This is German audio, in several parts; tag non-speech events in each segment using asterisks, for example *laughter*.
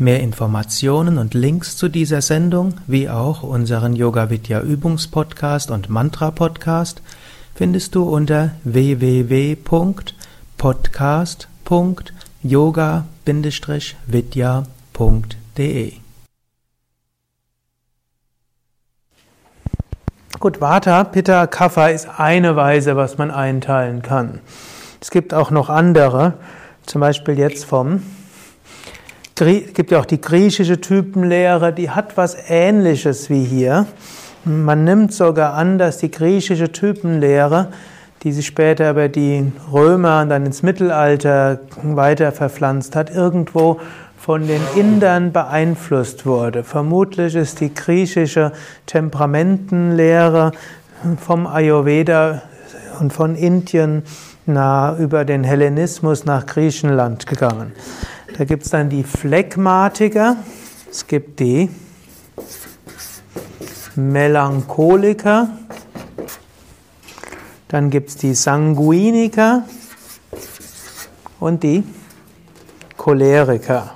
Mehr Informationen und Links zu dieser Sendung, wie auch unseren Yoga Vidya Übungspodcast und Mantra Podcast, findest du unter www.podcast.yoga-vidya.de. Gut, Vata, Pitta, Kapha ist eine Weise, was man einteilen kann. Es gibt auch noch andere, zum Beispiel jetzt vom gibt ja auch die griechische Typenlehre, die hat was Ähnliches wie hier. Man nimmt sogar an, dass die griechische Typenlehre, die sich später über die Römer und dann ins Mittelalter weiter verpflanzt hat, irgendwo von den Indern beeinflusst wurde. Vermutlich ist die griechische Temperamentenlehre vom Ayurveda und von Indien nah über den Hellenismus nach Griechenland gegangen. Da gibt es dann die Phlegmatiker, es gibt die Melancholiker, dann gibt es die Sanguiniker und die Choleriker.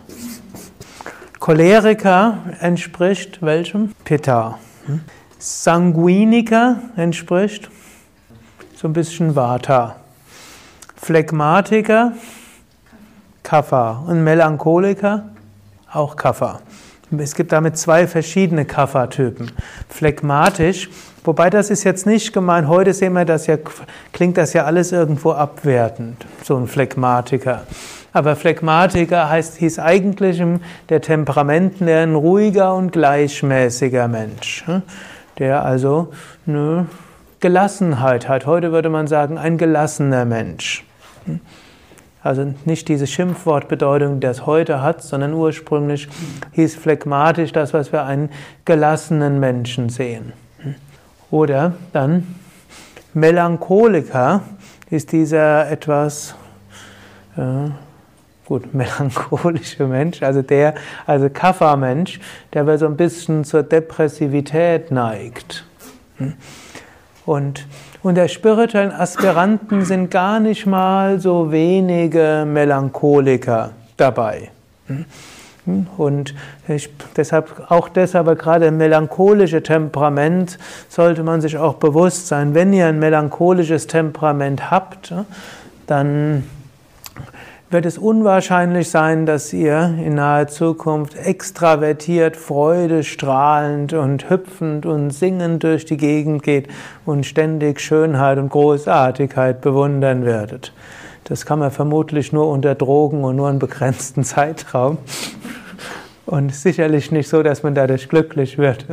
Choleriker entspricht welchem? Pitta. Sanguiniker entspricht so ein bisschen Vata. Phlegmatiker Kapha und Melancholiker auch Kapha. Es gibt damit zwei verschiedene Kapha-Typen. Phlegmatisch, wobei das ist jetzt nicht gemeint, heute sehen wir das ja, klingt das ja alles irgendwo abwertend, so ein Phlegmatiker. Aber Phlegmatiker heißt, hieß eigentlich der Temperamenten der ein ruhiger und gleichmäßiger Mensch, hm? der also eine Gelassenheit hat. Heute würde man sagen, ein gelassener Mensch. Also nicht diese Schimpfwortbedeutung, die das heute hat, sondern ursprünglich hieß phlegmatisch das, was wir einen gelassenen Menschen sehen. Oder dann Melancholiker ist dieser etwas äh, gut *laughs* melancholische Mensch, also der also Kapha-Mensch, der so ein bisschen zur Depressivität neigt. Und unter spirituellen Aspiranten sind gar nicht mal so wenige Melancholiker dabei. Und ich, deshalb, auch deshalb, gerade melancholische Temperament sollte man sich auch bewusst sein, wenn ihr ein melancholisches Temperament habt, dann wird es unwahrscheinlich sein, dass ihr in naher Zukunft extravertiert, freudestrahlend und hüpfend und singend durch die Gegend geht und ständig Schönheit und Großartigkeit bewundern werdet. Das kann man vermutlich nur unter Drogen und nur einen begrenzten *laughs* Zeitraum. Und sicherlich nicht so, dass man dadurch glücklich wird.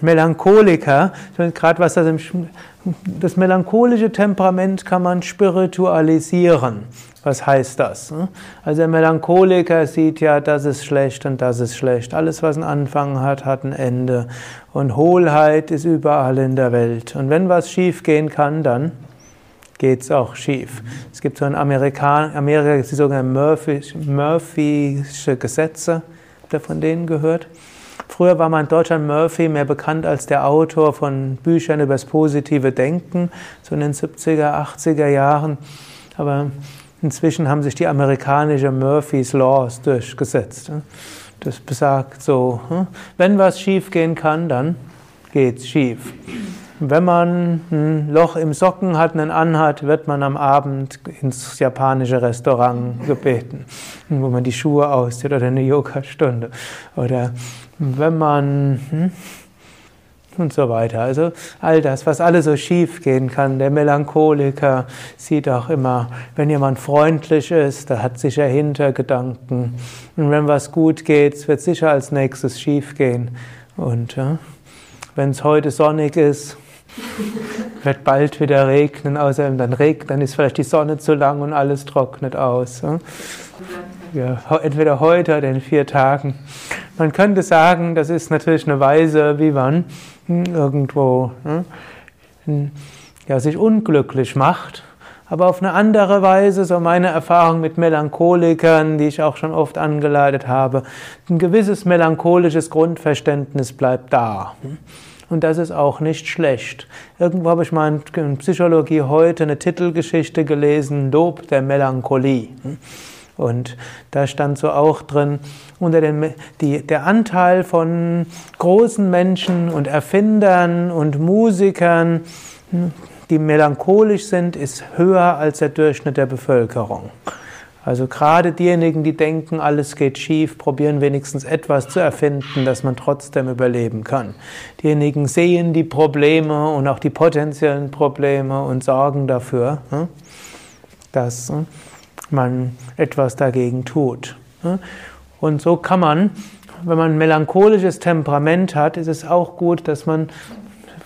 Melancholiker, gerade was das im, das melancholische Temperament kann man spiritualisieren. Was heißt das? Also der Melancholiker sieht ja, das ist schlecht und das ist schlecht. Alles, was einen Anfang hat, hat ein Ende. Und Hohlheit ist überall in der Welt. Und wenn was schief gehen kann, dann geht's auch schief. Es gibt so in Amerika, Amerika die sogenannten Murphy, Murphy'sche Gesetze. Habt ihr von denen gehört? Früher war man in Deutschland Murphy mehr bekannt als der Autor von Büchern über das positive Denken, so in den 70er, 80er Jahren. Aber inzwischen haben sich die amerikanischen Murphy's Laws durchgesetzt. Das besagt so, hm, wenn was schief gehen kann, dann geht's schief. Wenn man ein Loch im Socken hat, einen anhat, wird man am Abend ins japanische Restaurant gebeten, wo man die Schuhe auszieht oder eine Yoga-Stunde. Oder wenn man hm, und so weiter. Also all das, was alles so schief gehen kann. Der Melancholiker sieht auch immer, wenn jemand freundlich ist, der hat sicher Hintergedanken. Und wenn was gut geht, wird sicher als nächstes schief gehen. Und ja, wenn es heute sonnig ist, *laughs* Wird bald wieder regnen, außerdem dann regnet, dann ist vielleicht die Sonne zu lang und alles trocknet aus. Ja, entweder heute oder in vier Tagen. Man könnte sagen, das ist natürlich eine Weise, wie man irgendwo hm, ja, sich unglücklich macht aber auf eine andere Weise, so meine Erfahrung mit Melancholikern, die ich auch schon oft angeleitet habe, ein gewisses melancholisches Grundverständnis bleibt da. Und das ist auch nicht schlecht. Irgendwo habe ich mal in Psychologie heute eine Titelgeschichte gelesen, Lob der Melancholie. Und da stand so auch drin, unter den, die, der Anteil von großen Menschen und Erfindern und Musikern, die melancholisch sind, ist höher als der Durchschnitt der Bevölkerung. Also gerade diejenigen, die denken, alles geht schief, probieren wenigstens etwas zu erfinden, dass man trotzdem überleben kann. Diejenigen sehen die Probleme und auch die potenziellen Probleme und sorgen dafür, hm, dass hm, man etwas dagegen tut. Hm. Und so kann man, wenn man ein melancholisches Temperament hat, ist es auch gut, dass man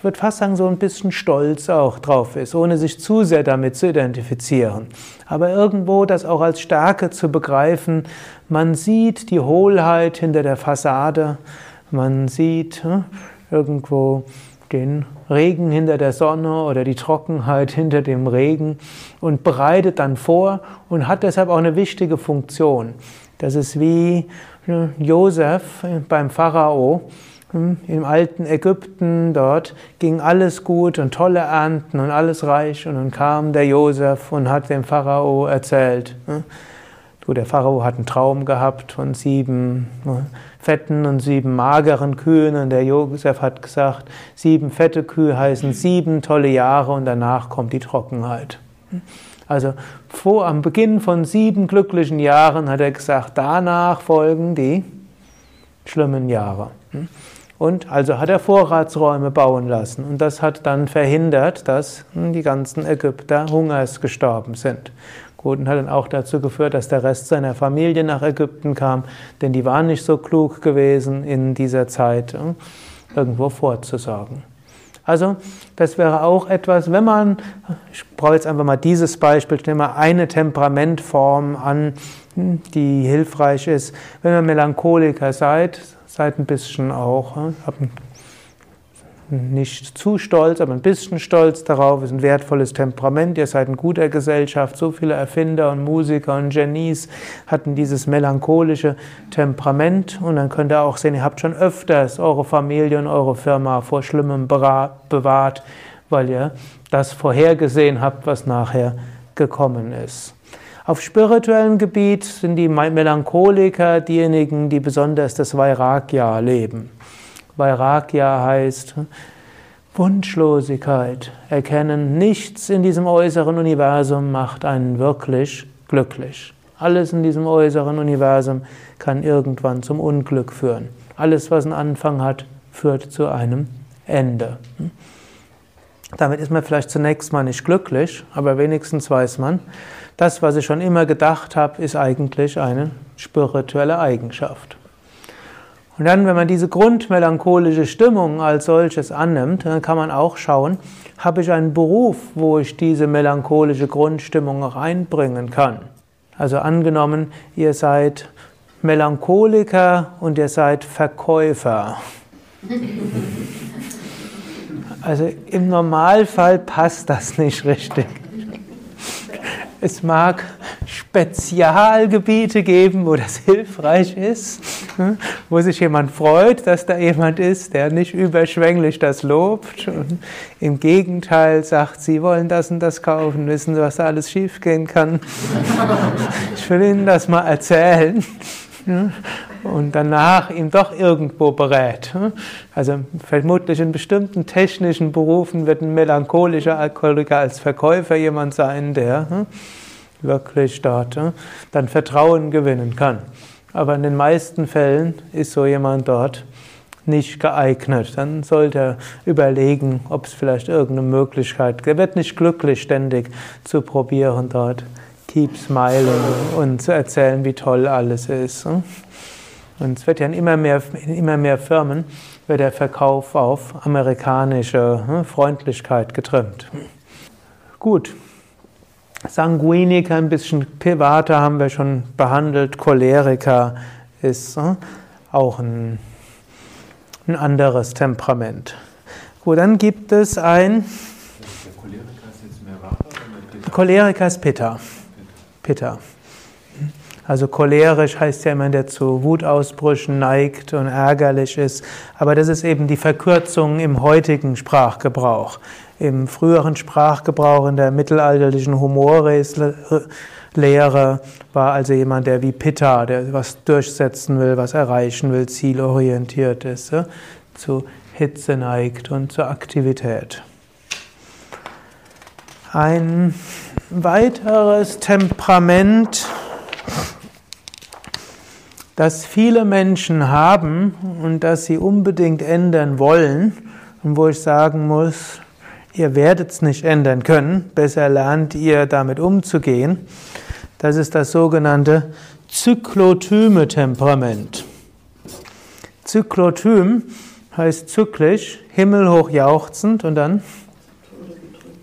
würde fast sagen, so ein bisschen stolz auch drauf ist, ohne sich zu sehr damit zu identifizieren. Aber irgendwo das auch als Stärke zu begreifen, man sieht die Hohlheit hinter der Fassade, man sieht hm, irgendwo den Regen hinter der Sonne oder die Trockenheit hinter dem Regen und bereitet dann vor und hat deshalb auch eine wichtige Funktion. Das ist wie hm, Josef beim Pharao, hm, Im alten Ägypten dort ging alles gut und tolle Ernten und alles reich und dann kam der Josef und hat dem Pharao erzählt. Hm. Du, der Pharao hat einen Traum gehabt von sieben hm, fetten und sieben mageren Kühen und der Josef hat gesagt, sieben fette Kühe heißen sieben tolle Jahre und danach kommt die Trockenheit. Also vor am Beginn von sieben glücklichen Jahren hat er gesagt, danach folgen die schlimmen Jahre. Und also hat er Vorratsräume bauen lassen. Und das hat dann verhindert, dass die ganzen Ägypter hungers gestorben sind. Gut, und hat dann auch dazu geführt, dass der Rest seiner Familie nach Ägypten kam, denn die waren nicht so klug gewesen, in dieser Zeit äh, irgendwo vorzusorgen. Also, das wäre auch etwas, wenn man, ich brauche jetzt einfach mal dieses Beispiel, ich nehme mal eine Temperamentform an, die hilfreich ist. Wenn ihr Melancholiker seid, Seid ein bisschen auch, habt nicht zu stolz, aber ein bisschen stolz darauf, ist ein wertvolles Temperament, ihr seid in guter Gesellschaft, so viele Erfinder und Musiker und Genies hatten dieses melancholische Temperament und dann könnt ihr auch sehen, ihr habt schon öfters eure Familie und eure Firma vor Schlimmem bewahrt, weil ihr das vorhergesehen habt, was nachher gekommen ist. Auf spirituellem Gebiet sind die Melancholiker diejenigen, die besonders das Vairagya leben. Vairagya heißt Wunschlosigkeit, erkennen, nichts in diesem äußeren Universum macht einen wirklich glücklich. Alles in diesem äußeren Universum kann irgendwann zum Unglück führen. Alles, was einen Anfang hat, führt zu einem Ende. Damit ist man vielleicht zunächst mal nicht glücklich, aber wenigstens weiß man, das, was ich schon immer gedacht habe, ist eigentlich eine spirituelle Eigenschaft. Und dann, wenn man diese grundmelancholische Stimmung als solches annimmt, dann kann man auch schauen, habe ich einen Beruf, wo ich diese melancholische Grundstimmung auch einbringen kann. Also angenommen, ihr seid Melancholiker und ihr seid Verkäufer. *laughs* Also im Normalfall passt das nicht richtig. Es mag Spezialgebiete geben, wo das *laughs* hilfreich ist, hm, wo sich jemand freut, dass da jemand ist, der nicht überschwänglich das lobt und im Gegenteil sagt, Sie wollen das und das kaufen, wissen Sie, was da alles schiefgehen kann. *laughs* Ich will Ihnen das mal erzählen und danach ihm doch irgendwo berät. Also vermutlich in bestimmten technischen Berufen wird ein melancholischer Alkoholiker als Verkäufer jemand sein, der wirklich dort dann Vertrauen gewinnen kann. Aber in den meisten Fällen ist so jemand dort nicht geeignet. Dann sollte er überlegen, ob es vielleicht irgendeine Möglichkeit gibt. Er wird nicht glücklich, ständig zu probieren dort keep smiling und zu erzählen, wie toll alles ist. Hm. Und es wird ja in immer mehr, in immer mehr Firmen wird der Verkauf auf amerikanische hm, Freundlichkeit getrimmt. Gut. Sanguiniker, ein bisschen privater haben wir schon behandelt. Choleriker ist hm, auch ein, ein anderes Temperament. Gut, dann gibt es ein. Der Choleriker ist jetzt mehr Vata Choleriker ist Pitta. Pitta. Also cholerisch heißt ja immer, der zu Wutausbrüchen neigt und ärgerlich ist. Aber das ist eben die Verkürzung im heutigen Sprachgebrauch. Im früheren Sprachgebrauch, in der mittelalterlichen Humorlehre, war also jemand, der wie Pitta, der was durchsetzen will, was erreichen will, zielorientiert ist, zu Hitze neigt und zur Aktivität. Ein weiteres Temperament, das viele Menschen haben und das sie unbedingt ändern wollen und wo ich sagen muss, ihr werdet es nicht ändern können, besser lernt ihr damit umzugehen, das ist das sogenannte Zyklotyme-Temperament. Zyklotym heißt zyklisch, himmelhoch jauchzend und dann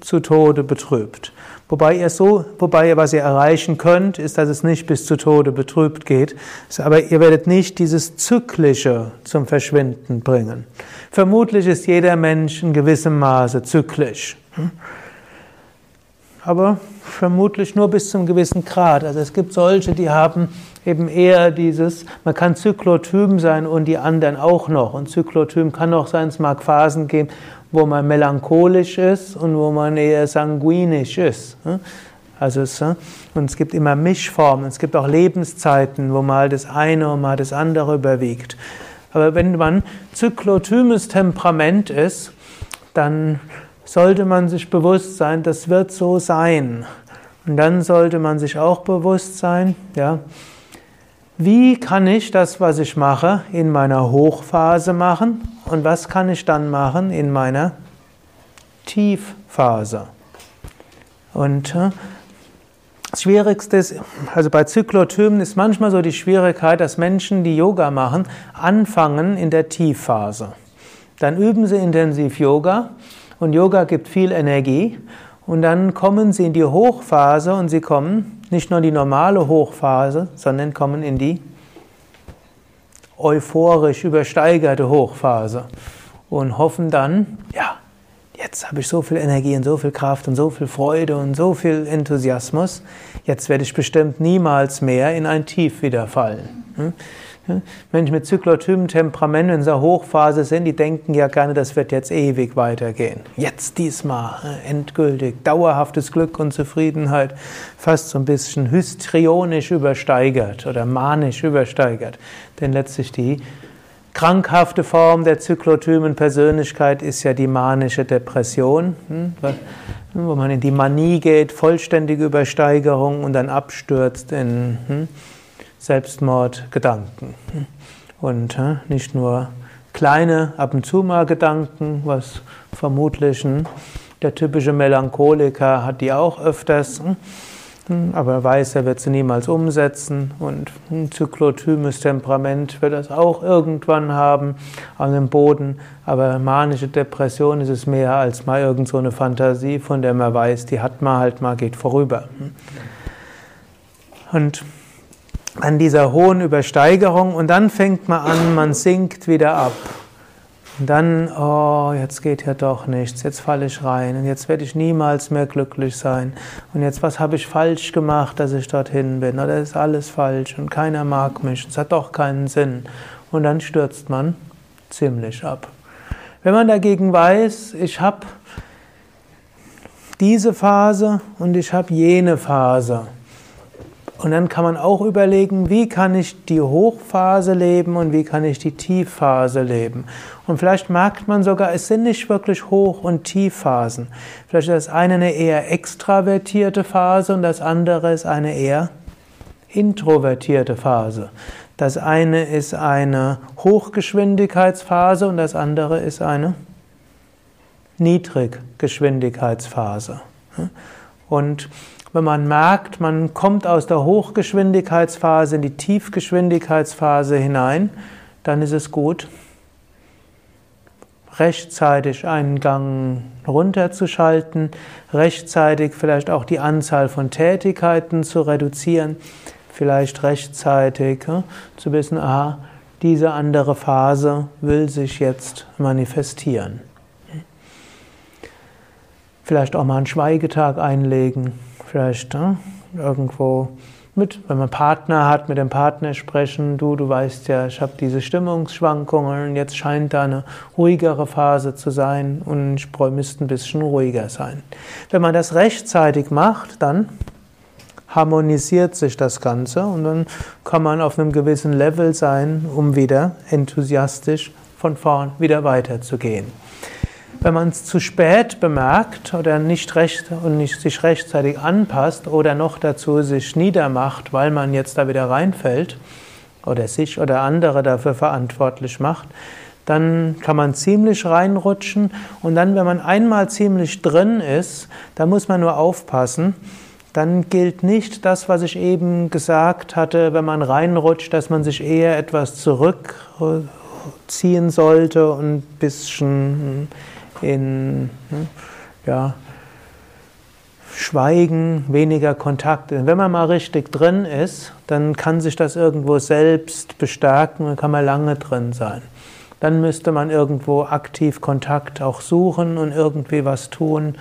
zu Tode betrübt. Wobei ihr so, wobei ihr was ihr erreichen könnt, ist, dass es nicht bis zu Tode betrübt geht. Aber ihr werdet nicht dieses Zyklische zum Verschwinden bringen. Vermutlich ist jeder Mensch in gewissem Maße zyklisch. Aber vermutlich nur bis zum gewissen Grad. Also es gibt solche, die haben eben eher dieses, man kann Zyklotym sein und die anderen auch noch. Und Zyklotym kann auch sein, es mag Phasen geben, wo man melancholisch ist und wo man eher sanguinisch ist. Also es, und es gibt immer Mischformen, es gibt auch Lebenszeiten, wo mal das eine und mal das andere überwiegt. Aber wenn man zyklotymes Temperament ist, dann sollte man sich bewusst sein, das wird so sein. Und dann sollte man sich auch bewusst sein, ja, wie kann ich das, was ich mache, in meiner Hochphase machen und was kann ich dann machen in meiner Tiefphase? Und äh, das Schwierigste ist, also bei Zyklotymen ist manchmal so die Schwierigkeit, dass Menschen, die Yoga machen, anfangen in der Tiefphase. Dann üben sie intensiv Yoga und Yoga gibt viel Energie. Und dann kommen sie in die Hochphase und sie kommen nicht nur in die normale Hochphase, sondern kommen in die euphorisch übersteigerte Hochphase und hoffen dann, ja, jetzt habe ich so viel Energie und so viel Kraft und so viel Freude und so viel Enthusiasmus, jetzt werde ich bestimmt niemals mehr in ein Tief wieder fallen. Hm? Menschen mit zyklotymen Temperament, in der Hochphase sind, die denken ja gerne, das wird jetzt ewig weitergehen. Jetzt diesmal, äh, endgültig, dauerhaftes Glück und Zufriedenheit, fast so ein bisschen hystrionisch übersteigert oder manisch übersteigert. Denn letztlich die krankhafte Form der zyklotymen Persönlichkeit ist ja die manische Depression, hm, wo man in die Manie geht, vollständige Übersteigerung und dann abstürzt in hm, Selbstmordgedanken. Und nicht nur kleine, ab und zu mal Gedanken, was vermutlich der typische Melancholiker hat die auch öfters, aber er weiß, er wird sie niemals umsetzen und ein zyklotymes Temperament wird das auch irgendwann haben an dem Boden, aber manische Depression ist es mehr als mal irgend so eine Fantasie, von der man weiß, die hat man halt mal, geht vorüber. Und an dieser hohen Übersteigerung und dann fängt man an, man sinkt wieder ab. Und dann, oh, jetzt geht ja doch nichts, jetzt falle ich rein und jetzt werde ich niemals mehr glücklich sein. Und jetzt, was habe ich falsch gemacht, dass ich dorthin bin? Oder ist alles falsch und keiner mag mich, es hat doch keinen Sinn. Und dann stürzt man ziemlich ab. Wenn man dagegen weiß, ich habe diese Phase und ich habe jene Phase, und dann kann man auch überlegen, wie kann ich die Hochphase leben und wie kann ich die Tiefphase leben. Und vielleicht merkt man sogar, es sind nicht wirklich Hoch- und Tiefphasen. Vielleicht ist das eine eine eher extravertierte Phase und das andere ist eine eher introvertierte Phase. Das eine ist eine Hochgeschwindigkeitsphase und das andere ist eine Niedriggeschwindigkeitsphase. Und Wenn man merkt, man kommt aus der Hochgeschwindigkeitsphase in die Tiefgeschwindigkeitsphase hinein, dann ist es gut, rechtzeitig einen Gang runterzuschalten, rechtzeitig vielleicht auch die Anzahl von Tätigkeiten zu reduzieren, vielleicht rechtzeitig ja, zu wissen, aha, diese andere Phase will sich jetzt manifestieren. Vielleicht auch mal einen Schweigetag einlegen, vielleicht ja, irgendwo mit, wenn man Partner hat, mit dem Partner sprechen, du, du weißt ja, ich habe diese Stimmungsschwankungen, jetzt scheint da eine ruhigere Phase zu sein und ich müsste ein bisschen ruhiger sein. Wenn man das rechtzeitig macht, dann harmonisiert sich das Ganze und dann kann man auf einem gewissen Level sein, um wieder enthusiastisch von vorn wieder weiterzugehen. Wenn man es zu spät bemerkt oder nicht recht und nicht sich rechtzeitig anpasst oder noch dazu sich niedermacht, weil man jetzt da wieder reinfällt oder sich oder andere dafür verantwortlich macht, dann kann man ziemlich reinrutschen. Und dann, wenn man einmal ziemlich drin ist, da muss man nur aufpassen, dann gilt nicht das, was ich eben gesagt hatte, wenn man reinrutscht, dass man sich eher etwas zurückziehen sollte und ein bisschen in hm, ja, Schweigen, weniger Kontakt. Wenn man mal richtig drin ist, dann kann sich das irgendwo selbst bestärken und kann man lange drin sein. Dann müsste man irgendwo aktiv Kontakt auch suchen und irgendwie was tun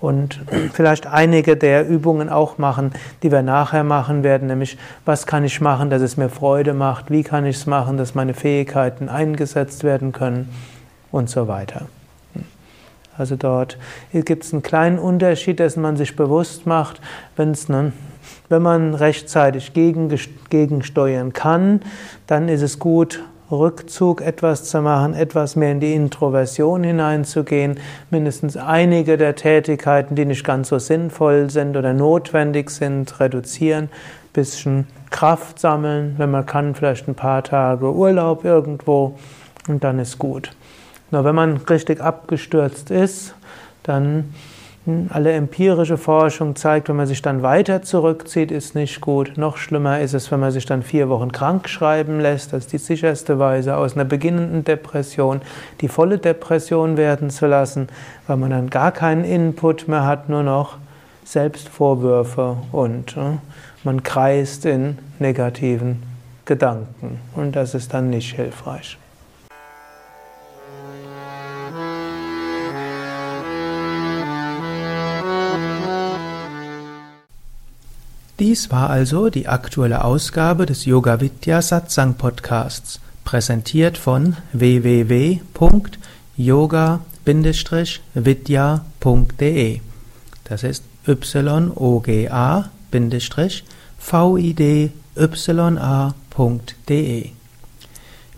und *clears throat* vielleicht einige der Übungen auch machen, die wir nachher machen werden, nämlich was kann ich machen, dass es mir Freude macht, wie kann ich es machen, dass meine Fähigkeiten eingesetzt werden können und so weiter. Also dort gibt es einen kleinen Unterschied, dessen man sich bewusst macht, wenn es ne, wenn man rechtzeitig gegensteuern kann, dann ist es gut, Rückzug etwas zu machen, etwas mehr in die Introversion hineinzugehen, mindestens einige der Tätigkeiten, die nicht ganz so sinnvoll sind oder notwendig sind, reduzieren, bisschen Kraft sammeln, wenn man kann, vielleicht ein paar Tage Urlaub irgendwo und dann ist gut. Nur wenn man richtig abgestürzt ist, dann hm, alle empirische Forschung zeigt, wenn man sich dann weiter zurückzieht, ist nicht gut. Noch schlimmer ist es, wenn man sich dann vier Wochen krank schreiben lässt. Das ist die sicherste Weise, aus einer beginnenden Depression die volle Depression werden zu lassen, weil man dann gar keinen Input mehr hat, nur noch Selbstvorwürfe und äh, man kreist in negativen Gedanken. Und das ist dann nicht hilfreich. Dies war also die aktuelle Ausgabe des Yoga Vidya Satsang Podcasts, präsentiert von www.yoga-vidya.de. Das ist yoga-vidya.de.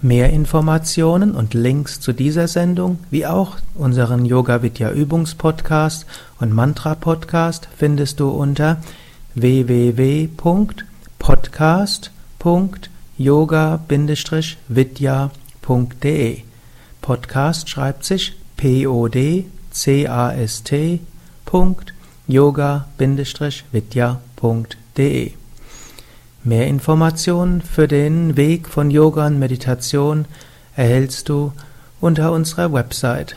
Mehr Informationen und Links zu dieser Sendung, wie auch unseren Yoga Vidya Übungspodcast und Mantra Podcast findest du unter www.podcast.yoga-vidya.de Podcast schreibt sich P-O-D-C-A-S-T yoga-vidya.de Mehr Informationen für den Weg von Yoga und Meditation erhältst du unter unserer Website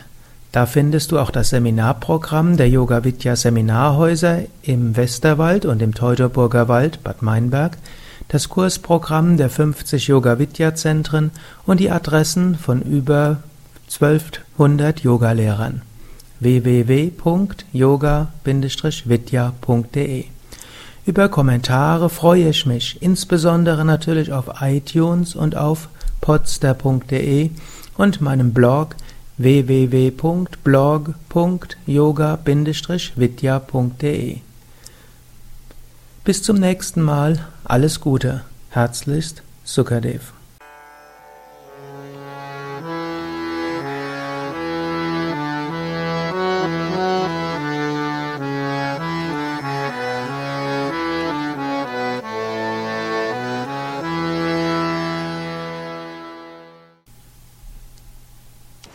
da findest du auch das Seminarprogramm der Yoga Vidya Seminarhäuser im Westerwald und im Teutoburger Wald Bad Meinberg, das Kursprogramm der 50 Yoga Vidya Zentren und die Adressen von über 1200 Yogalehrern. www.yoga-vidya.de Über Kommentare freue ich mich, insbesondere natürlich auf iTunes und auf podster.de und meinem Blog www.blog.yoga-vidya.de Bis zum nächsten Mal, alles Gute, herzlichst Sukadev